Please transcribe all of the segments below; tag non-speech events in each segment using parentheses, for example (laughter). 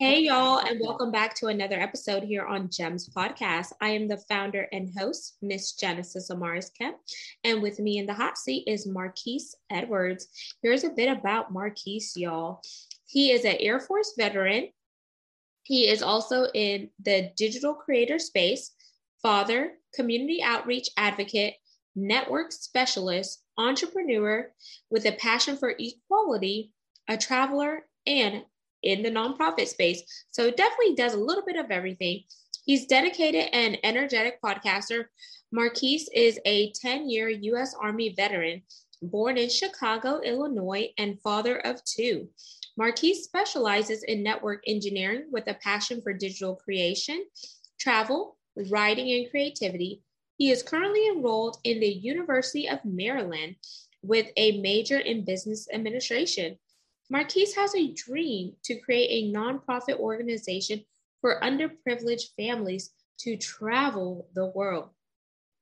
Hey, y'all, and welcome back to another episode here on GEMS Podcast. I am the founder and host, Miss Genesis Amaris Kemp, and with me in the hot seat is Marquise Edwards. Here's a bit about Marquise, y'all. He is an Air Force veteran. He is also in the digital creator space, father, community outreach advocate, network specialist, entrepreneur with a passion for equality, a traveler, and in the nonprofit space. So definitely does a little bit of everything. He's dedicated and energetic podcaster. Marquise is a 10 year U.S. Army veteran, born in Chicago, Illinois, and father of two. Marquise specializes in network engineering with a passion for digital creation, travel, writing, and creativity. He is currently enrolled in the University of Maryland with a major in business administration. Marquise has a dream to create a nonprofit organization for underprivileged families to travel the world.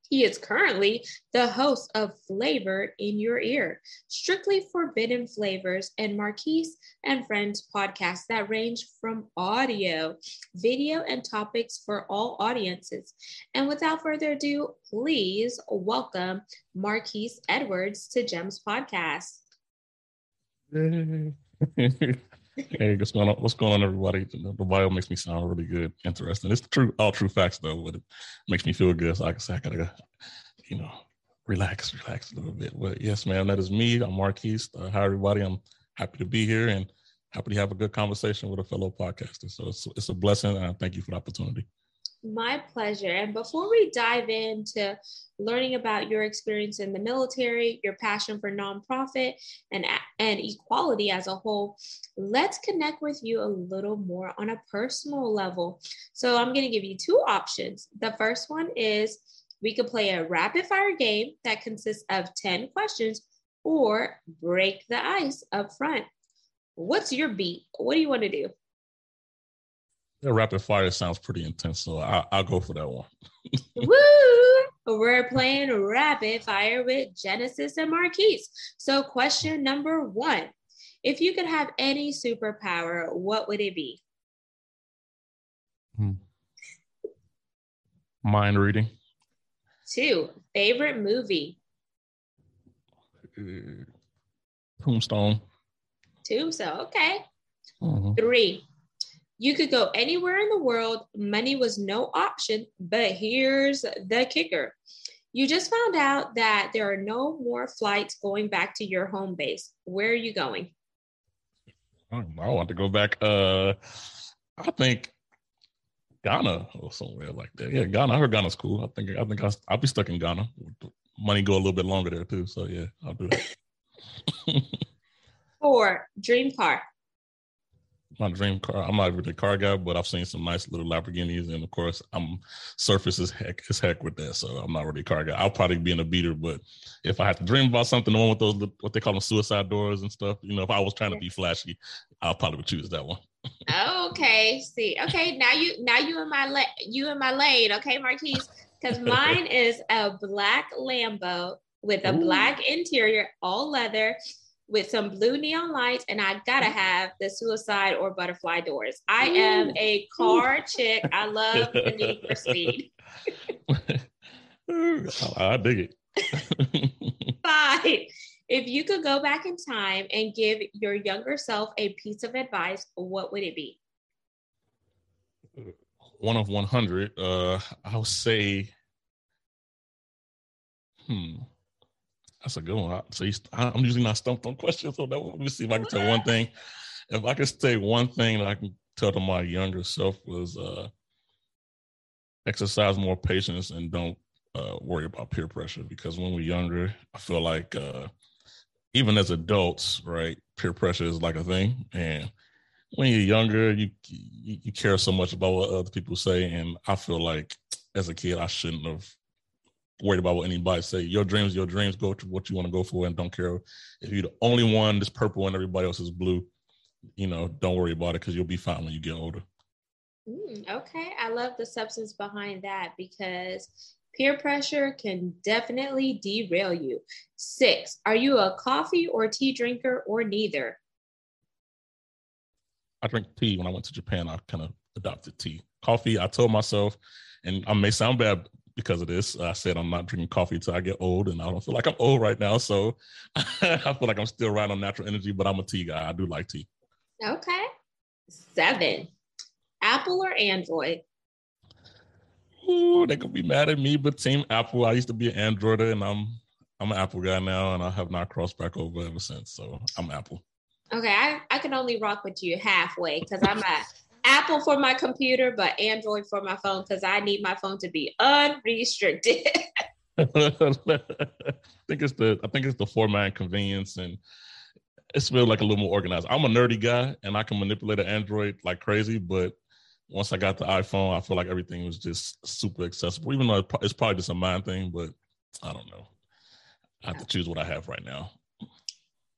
He is currently the host of Flavored in Your Ear, strictly forbidden flavors, and Marquise and Friends podcasts that range from audio, video, and topics for all audiences. And without further ado, please welcome Marquise Edwards to Gems Podcast. (laughs) hey, what's going on? What's going on, everybody? The bio makes me sound really good, interesting. It's true, all true facts though, but it makes me feel good. So I can say I gotta, you know, relax, relax a little bit. But yes, man, that is me. I'm Marquise. Uh, hi, everybody. I'm happy to be here and happy to have a good conversation with a fellow podcaster. So it's, it's a blessing, and I thank you for the opportunity. My pleasure. And before we dive into learning about your experience in the military, your passion for nonprofit and, and equality as a whole, let's connect with you a little more on a personal level. So I'm going to give you two options. The first one is we could play a rapid fire game that consists of 10 questions or break the ice up front. What's your beat? What do you want to do? The rapid fire sounds pretty intense, so I, will go for that one. (laughs) Woo! We're playing rapid fire with Genesis and Marquise. So, question number one: If you could have any superpower, what would it be? Hmm. Mind reading. Two, favorite movie. Uh, Tombstone. Tombstone. Okay. Mm-hmm. Three, you could go anywhere in the world, money was no option, but here's the kicker. You just found out that there are no more flights going back to your home base. Where are you going? I want to go back. Uh, I think Ghana or somewhere like that. Yeah, Ghana. I heard Ghana's cool. I think I think I'll, I'll be stuck in Ghana. Money go a little bit longer there too. So yeah, I'll do that. (laughs) Four dream car my dream car. I'm not really a car guy, but I've seen some nice little Lamborghinis, and of course, I'm surface as heck as heck with that. So I'm not really a car guy. I'll probably be in a beater, but if I had to dream about something, the one with those what they call them suicide doors and stuff, you know, if I was trying to be flashy, I'll probably would choose that one. okay, see, okay, now you now you in my la- you in my lane, okay, Marquise, because mine (laughs) is a black Lambo with a Ooh. black interior, all leather with some blue neon lights, and I gotta mm-hmm. have the suicide or butterfly doors. I Ooh. am a car chick. I love the need for (laughs) speed. I dig it. (laughs) Five. If you could go back in time and give your younger self a piece of advice, what would it be? One of 100. Uh, I'll say, hmm, that's a good one. So I'm usually not stumped on questions. So let me see if I can tell one thing. If I could say one thing that I can tell to my younger self was uh, exercise more patience and don't uh, worry about peer pressure. Because when we're younger, I feel like uh, even as adults, right, peer pressure is like a thing. And when you're younger, you, you, you care so much about what other people say. And I feel like as a kid, I shouldn't have worried about what anybody say. Your dreams, your dreams. Go to what you want to go for, and don't care if you're the only one that's purple and everybody else is blue. You know, don't worry about it because you'll be fine when you get older. Mm, okay, I love the substance behind that because peer pressure can definitely derail you. Six, are you a coffee or tea drinker or neither? I drink tea. When I went to Japan, I kind of adopted tea. Coffee, I told myself, and I may sound bad because of this. I said I'm not drinking coffee until I get old, and I don't feel like I'm old right now. So (laughs) I feel like I'm still right on natural energy, but I'm a tea guy. I do like tea. Okay. Seven. Apple or Android? Ooh, they could be mad at me, but Team Apple. I used to be an Androider, and I'm I'm an Apple guy now, and I have not crossed back over ever since. So I'm Apple. Okay, I, I can only rock with you halfway because I'm a Apple for my computer, but Android for my phone because I need my phone to be unrestricted. (laughs) (laughs) I think it's the I think it's the format and convenience and it's feel like a little more organized. I'm a nerdy guy and I can manipulate an Android like crazy, but once I got the iPhone, I feel like everything was just super accessible. Even though it's probably just a mind thing, but I don't know. I have to choose what I have right now.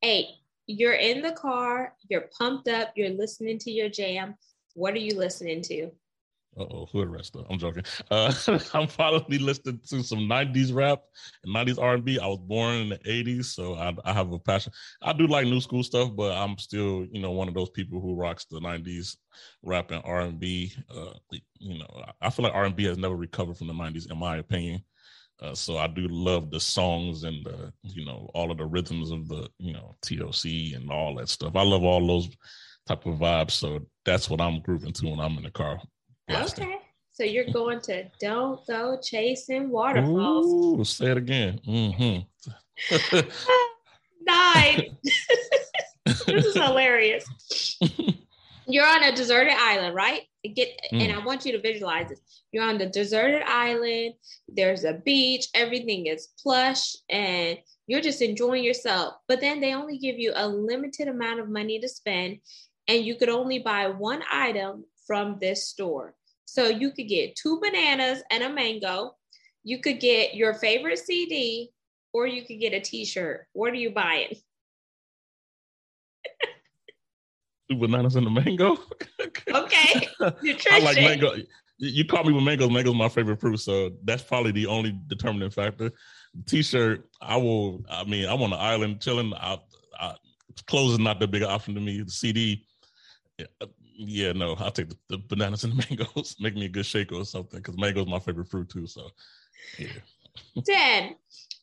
Eight, you're in the car, you're pumped up, you're listening to your jam. What are you listening to? oh, hood rest I'm joking. Uh, (laughs) I'm probably listening to some '90s rap and '90s R&B. I was born in the '80s, so I, I, have a passion. I do like new school stuff, but I'm still, you know, one of those people who rocks the '90s rap and R&B. Uh, you know, I feel like R&B has never recovered from the '90s, in my opinion. Uh, so I do love the songs and the, you know, all of the rhythms of the, you know, TLC and all that stuff. I love all those type of vibes. So that's what I'm grooving to when I'm in the car. Blasting. Okay. So you're going to don't go chasing waterfalls. Ooh, say it again. Mm-hmm. (laughs) Nine. (laughs) this is hilarious. (laughs) You're on a deserted island, right? Get mm. and I want you to visualize this. You're on the deserted island. There's a beach. Everything is plush, and you're just enjoying yourself. But then they only give you a limited amount of money to spend, and you could only buy one item from this store. So you could get two bananas and a mango. You could get your favorite CD, or you could get a T-shirt. What are you buying? two bananas and a mango. (laughs) okay, nutrition. I like mango. You call me with mangoes. Mango's my favorite fruit, so that's probably the only determining factor. T-shirt, I will. I mean, I'm on the island chilling. I, I, clothes is not that big an option to me. The CD, yeah, uh, yeah, no, I'll take the, the, bananas and the (laughs) mangoes. Make me a good shake or something because mango is my favorite fruit too. So, yeah. (laughs) Ten.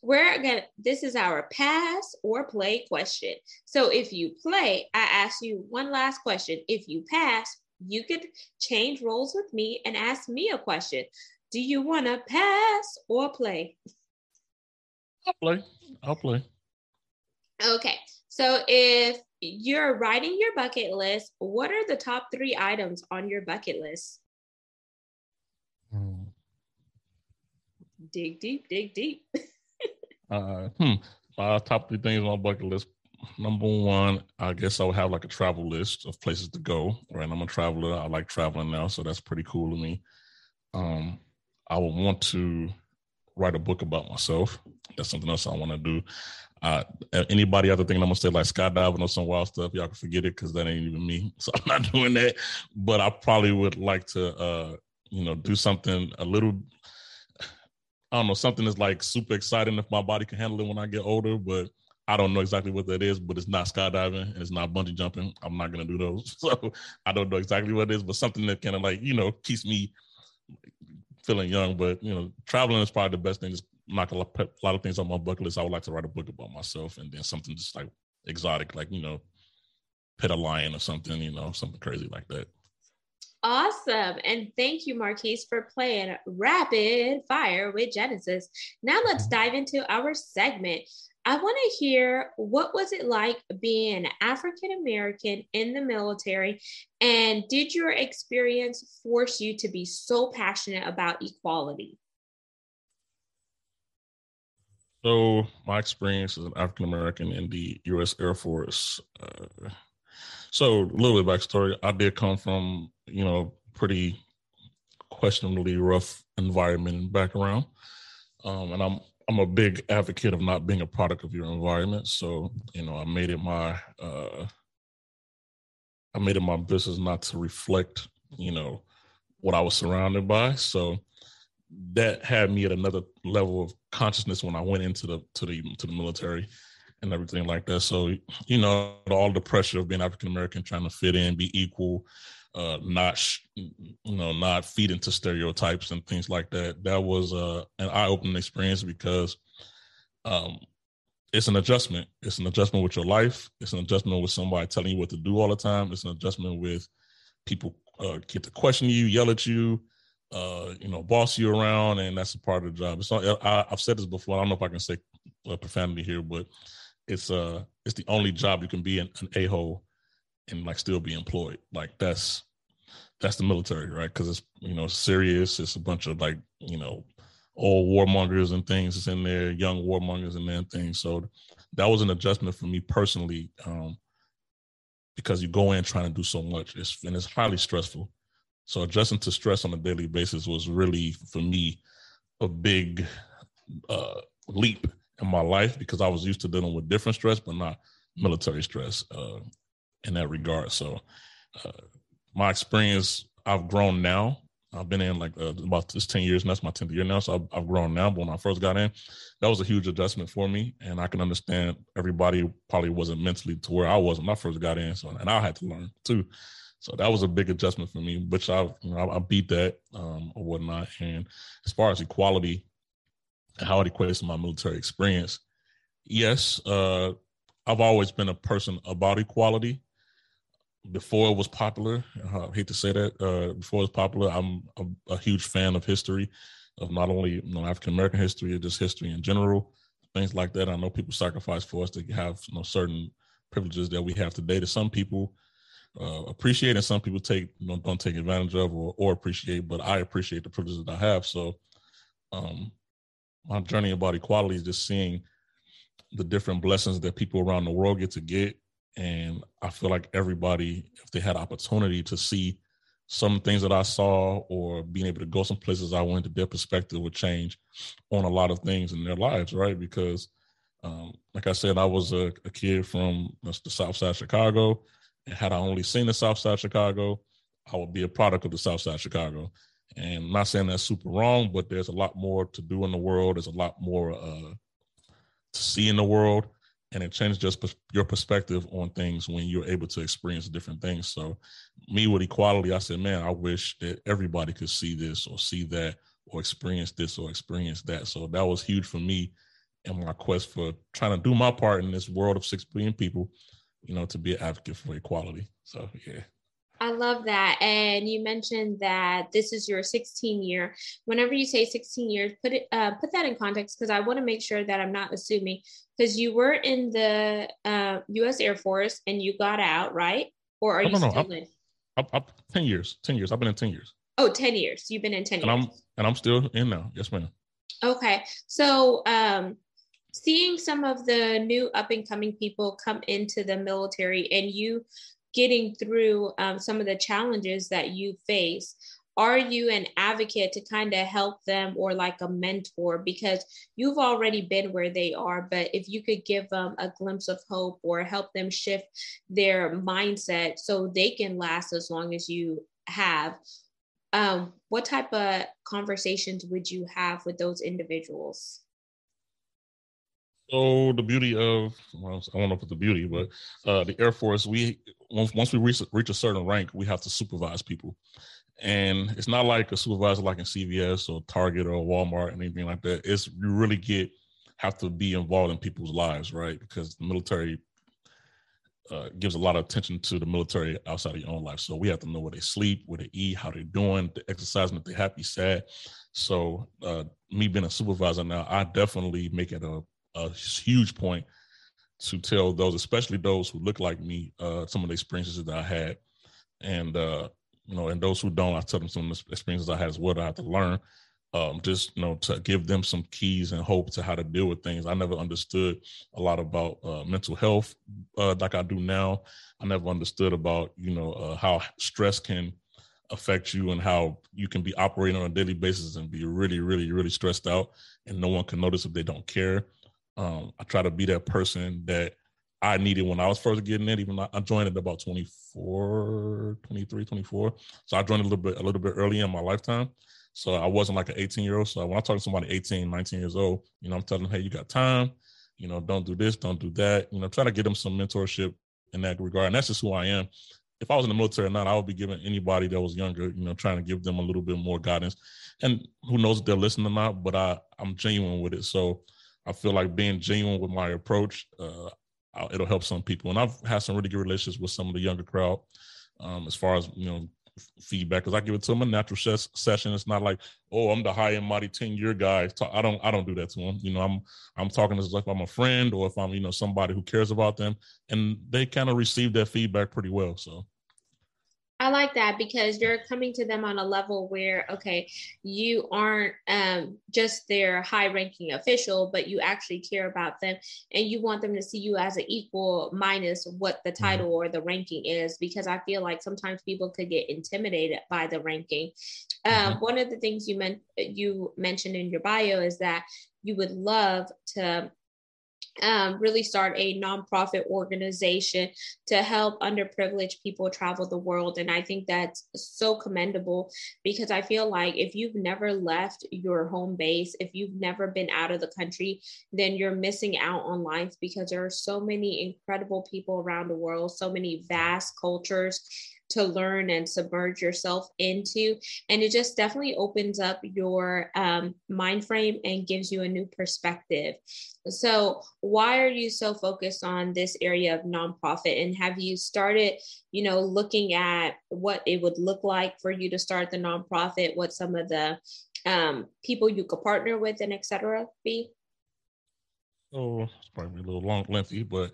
We're gonna. This is our pass or play question. So if you play, I ask you one last question. If you pass, you could change roles with me and ask me a question. Do you want to pass or play? I'll play. I'll play. Okay. So if you're writing your bucket list, what are the top three items on your bucket list? Hmm. Dig deep, dig deep. (laughs) uh, hmm. My top three things on my bucket list. Number one, I guess I would have like a travel list of places to go. Right, I'm a traveler. I like traveling now, so that's pretty cool to me. Um, I would want to write a book about myself. That's something else I want to do. Uh, anybody other thing I'm gonna say like skydiving or some wild stuff, y'all can forget it because that ain't even me. (laughs) So I'm not doing that. But I probably would like to, uh, you know, do something a little. I don't know, something that's like super exciting if my body can handle it when I get older, but I don't know exactly what that is, but it's not skydiving and it's not bungee jumping. I'm not gonna do those. (laughs) So I don't know exactly what it is, but something that kind of like, you know, keeps me feeling young. But you know, traveling is probably the best thing. Just knock a lot, a lot of things on my bucket list. I would like to write a book about myself, and then something just like exotic, like you know, pet a lion or something. You know, something crazy like that. Awesome. And thank you, Marquise, for playing Rapid Fire with Genesis. Now let's mm-hmm. dive into our segment. I want to hear what was it like being African American in the military and did your experience force you to be so passionate about equality? So my experience as an African American in the U.S. Air Force. Uh, so a little bit backstory. I did come from you know pretty questionably rough environment and background. um, and I'm I'm a big advocate of not being a product of your environment. So you know, I made it my uh, I made it my business not to reflect, you know, what I was surrounded by. So that had me at another level of consciousness when I went into the to the to the military and everything like that. So you know, all the pressure of being African American, trying to fit in, be equal, uh, not you know, not feed into stereotypes and things like that. That was uh, an eye opening experience because um, it's an adjustment. It's an adjustment with your life. It's an adjustment with somebody telling you what to do all the time. It's an adjustment with people uh, get to question you, yell at you, uh, you know, boss you around, and that's a part of the job. It's not, I, have said this before. I don't know if I can say profanity here, but it's uh, it's the only job you can be an, an a hole and like still be employed. Like that's that's the military, right? Because it's you know serious. It's a bunch of like you know old warmongers and things is in there, young warmongers and then things. So that was an adjustment for me personally, um, because you go in trying to do so much, it's, and it's highly stressful. So adjusting to stress on a daily basis was really for me a big uh, leap in my life because I was used to dealing with different stress, but not military stress uh, in that regard. So uh, my experience, I've grown now I've been in like uh, about this 10 years, and that's my 10th year now. So I've, I've, grown now. But when I first got in, that was a huge adjustment for me. And I can understand everybody probably wasn't mentally to where I was when I first got in. So, and I had to learn too. So that was a big adjustment for me, which I, you know, I, beat that um, or whatnot. And as far as equality how it equates to my military experience, yes, uh, I've always been a person about equality before it was popular. I hate to say that. Uh, before it was popular, I'm a, a, huge fan of history, of not only you know, African American history, or just history in general, things like that. I know people sacrifice for us to have you know certain privileges that we have today. To some people uh, appreciate, and some people take know, don't take advantage of or, or appreciate. But I appreciate the privileges that I have. So, um, my journey about equality is just seeing the different blessings that people around the world get to get and I feel like everybody, if they had opportunity to see some things that I saw or being able to go some places I went, to their perspective would change on a lot of things in their lives, right? Because, um, like I said, I was a, a kid from the South Side of Chicago, had I only seen the South Side Chicago, I would be a product of the South Side Chicago. And I'm not saying that's super wrong, but there's a lot more to do in the world. There's a lot more uh, to see in the world and it changes just your perspective on things when you're able to experience different things. So, me with equality, I said, man, I wish that everybody could see this or see that or experience this or experience that. So that was huge for me in my quest for trying to do my part in this world of six billion people, you know, to be an advocate for equality. So yeah. I love that. And you mentioned that this is your 16 year. Whenever you say 16 years, put it uh, put that in context because I want to make sure that I'm not assuming because you were in the uh, U.S. Air Force and you got out, right? Or are you still I'm, in? I'm, I'm, 10 years. 10 years. I've been in 10 years. Oh, 10 years. You've been in 10 and years. I'm and I'm still in now. Yes, ma'am. Okay. So um seeing some of the new up and coming people come into the military and you getting through um, some of the challenges that you face are you an advocate to kind of help them or like a mentor? Because you've already been where they are but if you could give them a glimpse of hope or help them shift their mindset so they can last as long as you have um, what type of conversations would you have with those individuals so the beauty of well, I don't know if it's the beauty, but uh, the Air Force, we once, once we reach reach a certain rank, we have to supervise people, and it's not like a supervisor like in CVS or Target or Walmart and anything like that. It's you really get have to be involved in people's lives, right? Because the military uh, gives a lot of attention to the military outside of your own life. So we have to know where they sleep, where they eat, how they're doing, the exercising, if they're happy, sad. So uh, me being a supervisor now, I definitely make it a a huge point to tell those, especially those who look like me, uh, some of the experiences that I had, and uh, you know, and those who don't, I tell them some of the experiences I had as well I had to learn. Um, just you know, to give them some keys and hope to how to deal with things. I never understood a lot about uh, mental health uh, like I do now. I never understood about you know uh, how stress can affect you and how you can be operating on a daily basis and be really, really, really stressed out and no one can notice if they don't care. Um, I try to be that person that I needed when I was first getting in. Even I joined at about 24, 23, 24. So I joined a little bit, a little bit early in my lifetime. So I wasn't like an 18 year old. So when I talk to somebody 18, 19 years old, you know, I'm telling them, hey, you got time. You know, don't do this, don't do that. You know, try to get them some mentorship in that regard. And that's just who I am. If I was in the military or not, I would be giving anybody that was younger, you know, trying to give them a little bit more guidance. And who knows if they're listening or not, but I, I'm genuine with it. So I feel like being genuine with my approach, uh, it'll help some people. And I've had some really good relationships with some of the younger crowd um, as far as, you know, feedback because I give it to them a natural ses- session. It's not like, oh, I'm the high and mighty ten year guy. I don't I don't do that to them. You know, I'm I'm talking as if I'm a friend or if I'm you know somebody who cares about them, and they kind of receive that feedback pretty well. So I like that because you're coming to them on a level where, okay, you aren't um, just their high ranking official, but you actually care about them and you want them to see you as an equal minus what the mm-hmm. title or the ranking is. Because I feel like sometimes people could get intimidated by the ranking. Um, mm-hmm. One of the things you meant you mentioned in your bio is that you would love to um, really start a nonprofit organization to help underprivileged people travel the world. And I think that's so commendable because I feel like if you've never left your home base, if you've never been out of the country, then you're missing out on life because there are so many incredible people around the world, so many vast cultures to learn and submerge yourself into. And it just definitely opens up your um, mind frame and gives you a new perspective. So, why are you so focused on this area of nonprofit? And have you started, you know, looking at what it would look like for you to start the nonprofit, what some of the um, people you could partner with, and et cetera be? Oh, it's probably a little long, lengthy, but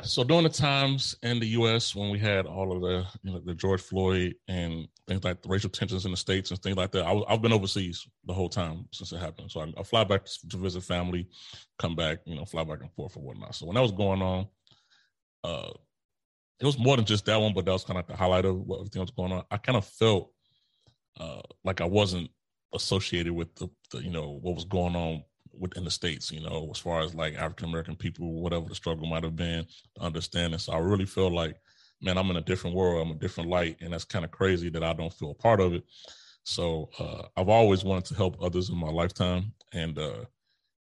so during the times in the U.S. when we had all of the you know the George Floyd and things like the racial tensions in the states and things like that, I, have been overseas the whole time since it happened. So I, I, fly back to visit family, come back, you know, fly back and forth or whatnot. So when that was going on, uh, it was more than just that one, but that was kind of the highlight of what everything was going on. I kind of felt uh, like I wasn't associated with the, the you know what was going on within the states, you know, as far as like African American people, whatever the struggle might have been, to understand it. So I really feel like, man, I'm in a different world, I'm a different light, and that's kind of crazy that I don't feel a part of it. So uh, I've always wanted to help others in my lifetime, and uh,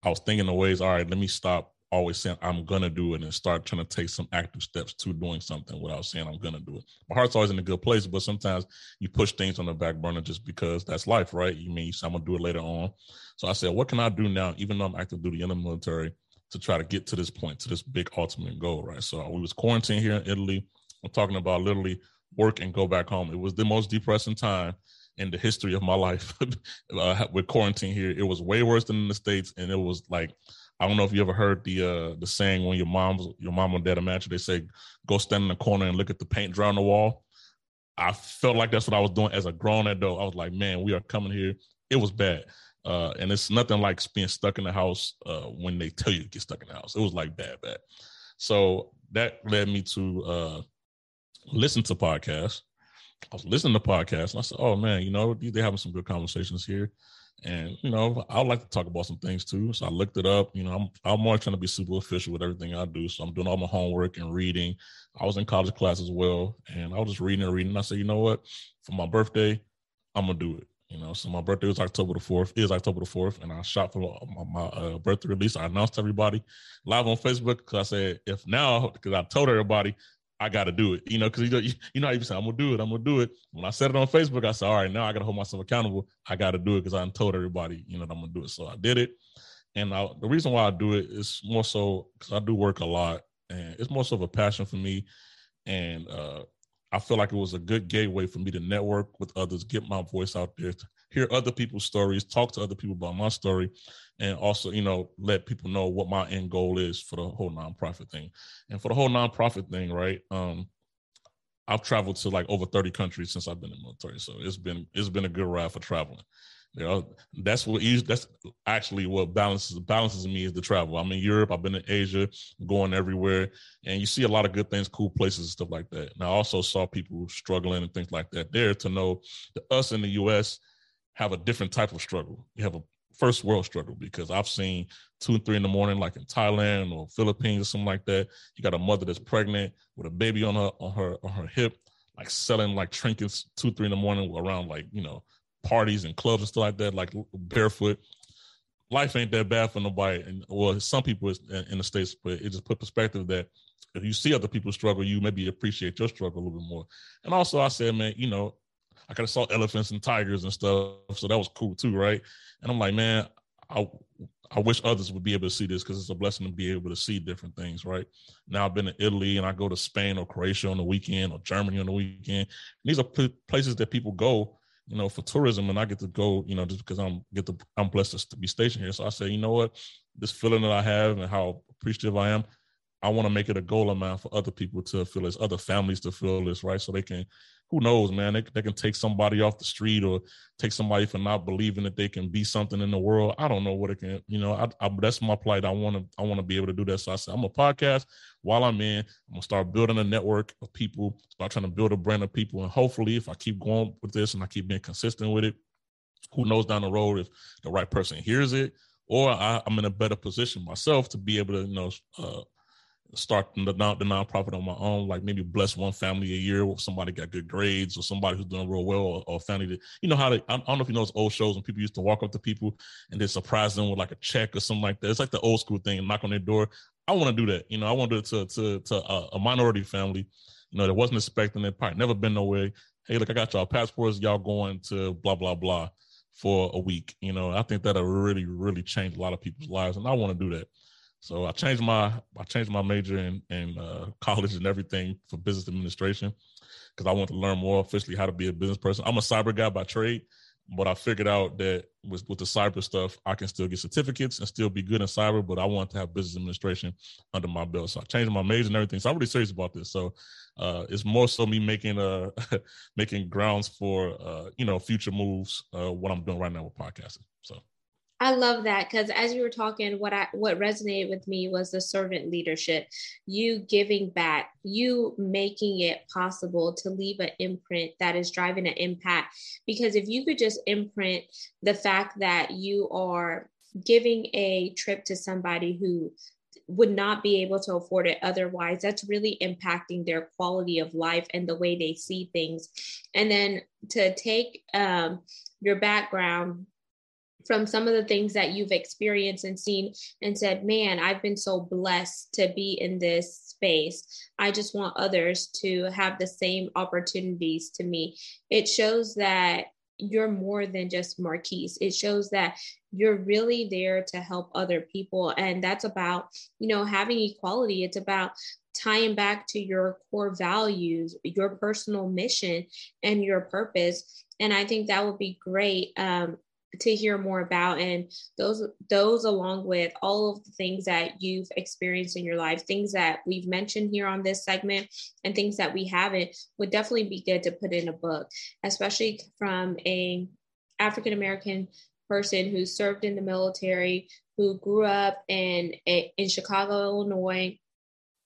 I was thinking of ways. All right, let me stop always saying I'm gonna do it and start trying to take some active steps to doing something without saying I'm gonna do it. My heart's always in a good place, but sometimes you push things on the back burner just because that's life, right? You mean you say I'm gonna do it later on. So I said, what can I do now, even though I'm active duty in the military, to try to get to this point, to this big ultimate goal, right? So we was quarantined here in Italy. I'm talking about literally work and go back home. It was the most depressing time in the history of my (laughs) life uh, with quarantine here. It was way worse than in the states, and it was like I don't know if you ever heard the uh the saying when your mom's your mom or dad are mad, they say go stand in the corner and look at the paint dry on the wall. I felt like that's what I was doing as a grown adult. I was like, man, we are coming here. It was bad. Uh, and it's nothing like being stuck in the house uh, when they tell you to get stuck in the house. It was like bad, bad. So that led me to uh, listen to podcasts. I was listening to podcasts and I said, oh man, you know, they're having some good conversations here. And you know, I like to talk about some things too. So I looked it up. You know, I'm I'm more trying to be super official with everything I do. So I'm doing all my homework and reading. I was in college class as well, and I was just reading and reading. I said, you know what? For my birthday, I'm gonna do it. You know, so my birthday was October the fourth. Is October the fourth, and I shot for my, my uh, birthday release. I announced everybody live on Facebook because I said, if now, because I told everybody I got to do it, you know, because you know, you, know how you say, I'm gonna do it, I'm gonna do it. When I said it on Facebook, I said, all right, now I got to hold myself accountable. I got to do it because I told everybody, you know, I'm gonna do it. So I did it, and I, the reason why I do it is more so because I do work a lot, and it's more so of a passion for me, and uh, I feel like it was a good gateway for me to network with others, get my voice out there, hear other people's stories, talk to other people about my story, and also, you know, let people know what my end goal is for the whole nonprofit thing. And for the whole nonprofit thing, right? Um, I've traveled to like over 30 countries since I've been in the military. So it's been it's been a good ride for traveling. You know, that's what that's actually what balances balances me is the travel. I'm in Europe, I've been in Asia, going everywhere, and you see a lot of good things, cool places and stuff like that. And I also saw people struggling and things like that there to know that us in the US have a different type of struggle. You have a first world struggle because I've seen two and three in the morning, like in Thailand or Philippines or something like that. You got a mother that's pregnant with a baby on her on her on her hip, like selling like trinkets two, three in the morning around like, you know, parties and clubs and stuff like that, like barefoot. Life ain't that bad for nobody. And well, some people in the States, but it just put perspective that if you see other people struggle, you maybe appreciate your struggle a little bit more. And also I said, man, you know, I kind of saw elephants and tigers and stuff. So that was cool too, right? And I'm like, man, I I wish others would be able to see this because it's a blessing to be able to see different things, right? Now I've been to Italy and I go to Spain or Croatia on the weekend or Germany on the weekend. And these are places that people go, you know, for tourism, and I get to go, you know, just because I'm get the I'm blessed to be stationed here. So I say, you know what, this feeling that I have and how appreciative I am, I want to make it a goal of mine for other people to feel this, other families to feel this, right? So they can who knows, man? They, they can take somebody off the street or take somebody for not believing that they can be something in the world. I don't know what it can, you know. I, I that's my plight. I want to, I want to be able to do that. So I said, I'm a podcast. While I'm in, I'm gonna start building a network of people. Start trying to build a brand of people, and hopefully, if I keep going with this and I keep being consistent with it, who knows down the road if the right person hears it, or I, am in a better position myself to be able to, you know. Uh, start the, non, the nonprofit on my own, like maybe bless one family a year with somebody got good grades or somebody who's doing real well or, or family that, you know, how they, I don't know if you know those old shows when people used to walk up to people and they surprise them with like a check or something like that. It's like the old school thing, knock on their door. I want to do that. You know, I want to do it to, to, to a, a minority family, you know, that wasn't expecting it, probably never been nowhere. Hey, look, I got y'all passports. Y'all going to blah, blah, blah for a week. You know, I think that'll really, really change a lot of people's lives. And I want to do that. So I changed my I changed my major in in uh, college and everything for business administration because I want to learn more officially how to be a business person. I'm a cyber guy by trade, but I figured out that with with the cyber stuff, I can still get certificates and still be good in cyber. But I want to have business administration under my belt, so I changed my major and everything. So I'm really serious about this. So uh, it's more so me making uh (laughs) making grounds for uh, you know future moves. Uh, what I'm doing right now with podcasting. So. I love that because as you were talking, what I what resonated with me was the servant leadership, you giving back, you making it possible to leave an imprint that is driving an impact. Because if you could just imprint the fact that you are giving a trip to somebody who would not be able to afford it otherwise that's really impacting their quality of life and the way they see things and then to take um, your background from some of the things that you've experienced and seen and said, man, I've been so blessed to be in this space. I just want others to have the same opportunities to me. It shows that you're more than just Marquise. It shows that you're really there to help other people. And that's about, you know, having equality. It's about tying back to your core values, your personal mission, and your purpose. And I think that would be great um, to hear more about and those those along with all of the things that you've experienced in your life things that we've mentioned here on this segment and things that we haven't would definitely be good to put in a book especially from a african american person who served in the military who grew up in in chicago illinois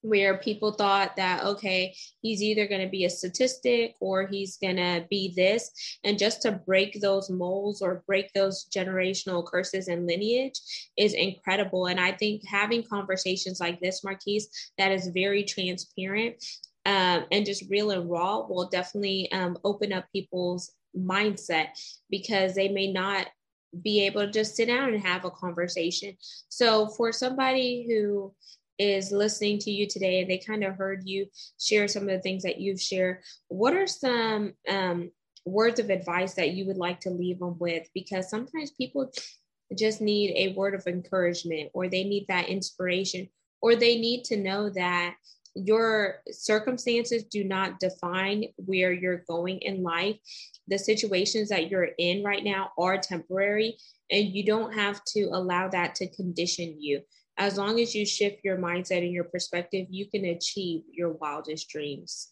where people thought that okay he's either going to be a statistic or he's going to be this. And just to break those molds or break those generational curses and lineage is incredible. And i think having conversations like this marquise that is very transparent um, and just real and raw will definitely um, open up people's mindset because they may not be able to just sit down and have a conversation. So for somebody who is listening to you today and they kind of heard you share some of the things that you've shared, what are some um, words of advice that you would like to leave them with? Because sometimes people just need a word of encouragement or they need that inspiration or they need to know that your circumstances do not define where you're going in life. The situations that you're in right now are temporary, and you don't have to allow that to condition you as long as you shift your mindset and your perspective, you can achieve your wildest dreams.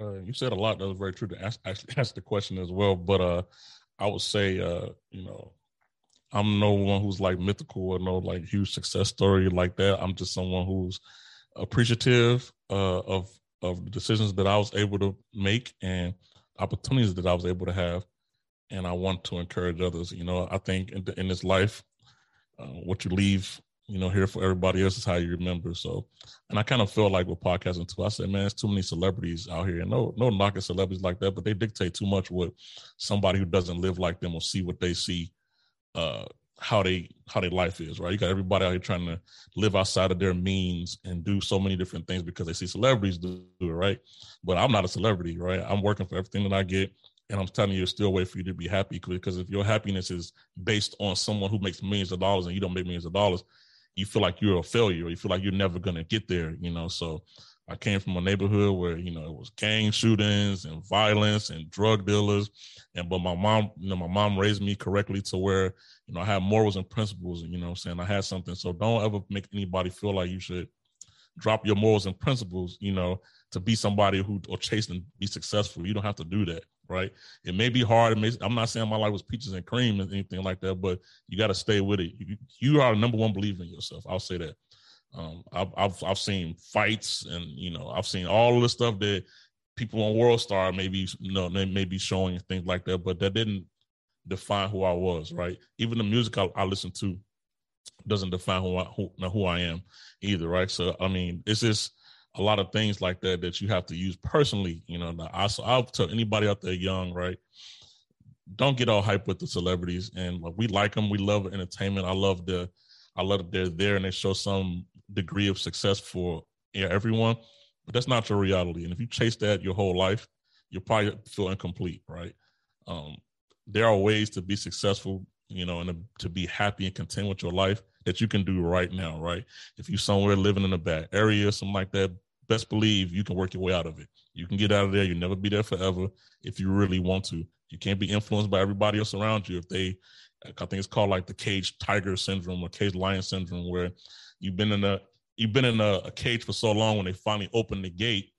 Uh, you said a lot that was very true to ask, actually (laughs) ask the question as well. But uh, I would say, uh, you know, I'm no one who's like mythical or no like huge success story like that. I'm just someone who's appreciative uh, of of the decisions that I was able to make and opportunities that I was able to have, and I want to encourage others. You know, I think in, in this life, uh, what you leave, you know, here for everybody else is how you remember. So, and I kind of feel like with podcasting too. I said, man, it's too many celebrities out here, and no, no knocking celebrities like that, but they dictate too much what somebody who doesn't live like them will see what they see uh, how they how their life is, right? You got everybody out here trying to live outside of their means and do so many different things because they see celebrities do it, right? But I'm not a celebrity, right? I'm working for everything that I get, and I'm telling you, it's still a way for you to be happy because if your happiness is based on someone who makes millions of dollars and you don't make millions of dollars, you feel like you're a failure. You feel like you're never gonna get there, you know. So I came from a neighborhood where you know it was gang shootings and violence and drug dealers, and but my mom, you know, my mom raised me correctly to where you know I had morals and principles, you know, I'm saying I had something. So don't ever make anybody feel like you should drop your morals and principles, you know, to be somebody who or chase and be successful. You don't have to do that, right? It may be hard. May, I'm not saying my life was peaches and cream and anything like that, but you got to stay with it. You, you are the number one believer in yourself. I'll say that. Um, I've, I've I've seen fights and you know I've seen all of the stuff that people on World Star maybe you know they may be showing and things like that, but that didn't define who I was. Right? Even the music I, I listen to doesn't define who I who, who I am either. Right? So I mean, it's just a lot of things like that that you have to use personally. You know, I I'll tell anybody out there young, right? Don't get all hype with the celebrities, and like, we like them. We love entertainment. I love the, I love that they're there and they show some degree of success for everyone, but that's not your reality. And if you chase that your whole life, you'll probably feel incomplete, right? Um, there are ways to be successful, you know, and to, to be happy and content with your life that you can do right now, right? If you're somewhere living in a bad area, or something like that, best believe you can work your way out of it. You can get out of there. You'll never be there forever if you really want to. You can't be influenced by everybody else around you. If they, I think it's called like the cage tiger syndrome or cage lion syndrome, where You've been in a you've been in a, a cage for so long when they finally open the gate,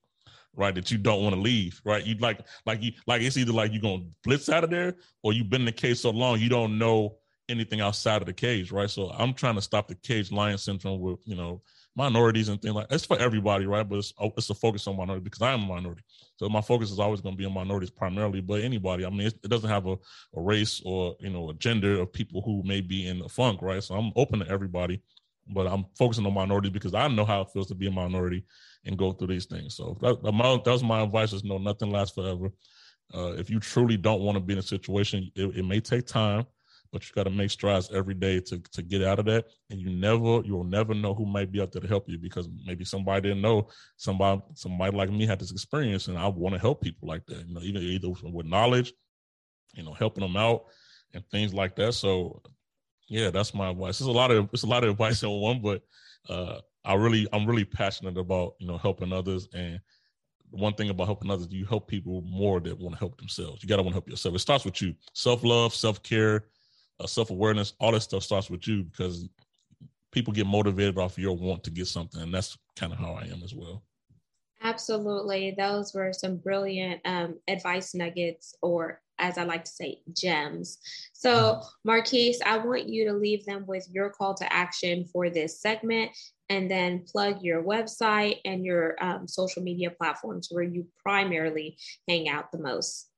right? That you don't want to leave, right? You like like you like it's either like you're gonna blitz out of there or you've been in the cage so long you don't know anything outside of the cage, right? So I'm trying to stop the cage lion syndrome with you know minorities and things like it's for everybody, right? But it's it's a focus on minority because I am a minority, so my focus is always going to be on minorities primarily. But anybody, I mean, it, it doesn't have a, a race or you know a gender of people who may be in the funk, right? So I'm open to everybody but I'm focusing on minorities because I know how it feels to be a minority and go through these things. So that, that was my advice: is no, nothing lasts forever. Uh, if you truly don't want to be in a situation, it, it may take time, but you got to make strides every day to to get out of that. And you never, you'll never know who might be out there to help you because maybe somebody didn't know somebody somebody like me had this experience, and I want to help people like that. You know, either either with knowledge, you know, helping them out and things like that. So yeah, that's my advice. It's a lot of it's a lot of advice (laughs) in one, but uh, I really I'm really passionate about you know helping others and one thing about helping others, you help people more that want to help themselves. You got to want to help yourself. It starts with you. Self love, self care, uh, self awareness. All that stuff starts with you because people get motivated off your want to get something, and that's kind of how I am as well. Absolutely, those were some brilliant um, advice nuggets or as I like to say, gems. So, mm-hmm. Marquise, I want you to leave them with your call to action for this segment and then plug your website and your um, social media platforms where you primarily hang out the most.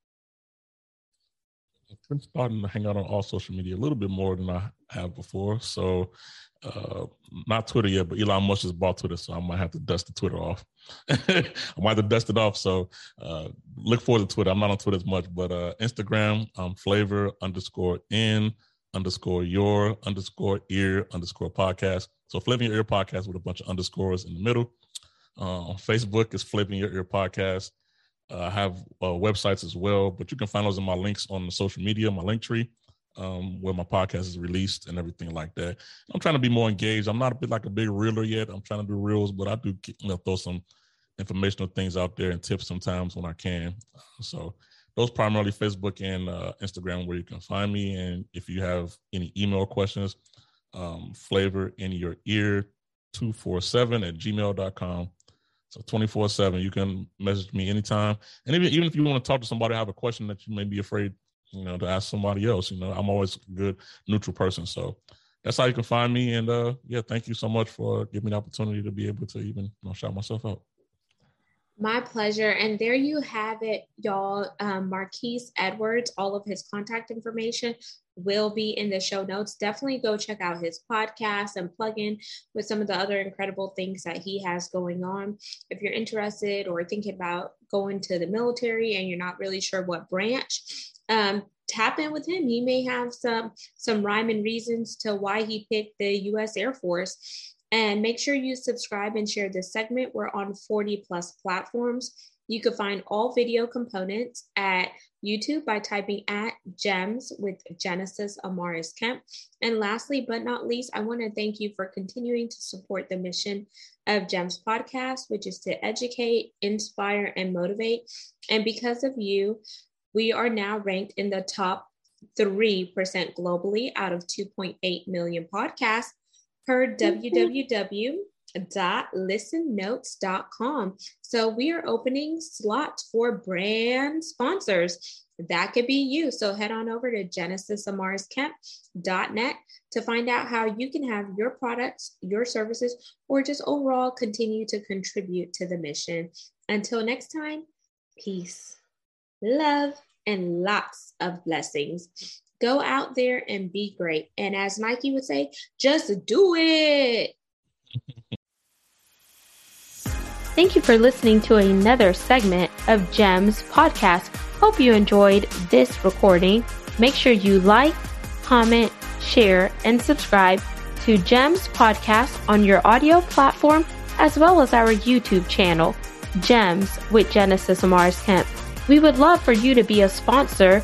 Been starting to hang out on all social media a little bit more than I have before. So uh, not Twitter yet, but Elon Musk just bought Twitter, so I might have to dust the Twitter off. (laughs) I might have to dust it off. So uh, look forward to Twitter. I'm not on Twitter as much, but uh, Instagram, um, flavor underscore in underscore your underscore ear underscore podcast. So flavor in your ear podcast with a bunch of underscores in the middle. Uh, on Facebook is flavor in your ear podcast. Uh, I have uh, websites as well, but you can find those in my links on the social media, my Linktree um, where my podcast is released and everything like that. I'm trying to be more engaged. I'm not a bit like a big reeler yet. I'm trying to do reels, but I do you know, throw some informational things out there and tips sometimes when I can. So those primarily Facebook and uh, Instagram where you can find me. And if you have any email questions, um, flavor in your ear 247 at gmail.com. So 24 7, you can message me anytime. And even, even if you want to talk to somebody, have a question that you may be afraid you know, to ask somebody else. You know, I'm always a good neutral person. So that's how you can find me. And uh, yeah, thank you so much for giving me the opportunity to be able to even you know, shout myself out. My pleasure. And there you have it, y'all. Um, Marquise Edwards, all of his contact information will be in the show notes. Definitely go check out his podcast and plug in with some of the other incredible things that he has going on. If you're interested or thinking about going to the military and you're not really sure what branch, um, tap in with him. He may have some some rhyme and reasons to why he picked the U.S. Air Force. And make sure you subscribe and share this segment. We're on 40 plus platforms. You can find all video components at YouTube by typing at GEMS with Genesis Amaris Kemp. And lastly, but not least, I want to thank you for continuing to support the mission of GEMS podcast, which is to educate, inspire, and motivate. And because of you, we are now ranked in the top 3% globally out of 2.8 million podcasts per mm-hmm. www.listennotes.com. So we are opening slots for brand sponsors. That could be you. So head on over to genesisamarisKemp.net to find out how you can have your products, your services, or just overall continue to contribute to the mission. Until next time, peace, love, and lots of blessings. Go out there and be great. And as Nike would say, just do it. Thank you for listening to another segment of GEMS podcast. Hope you enjoyed this recording. Make sure you like, comment, share, and subscribe to GEMS podcast on your audio platform as well as our YouTube channel, GEMS with Genesis Amaris Kemp. We would love for you to be a sponsor,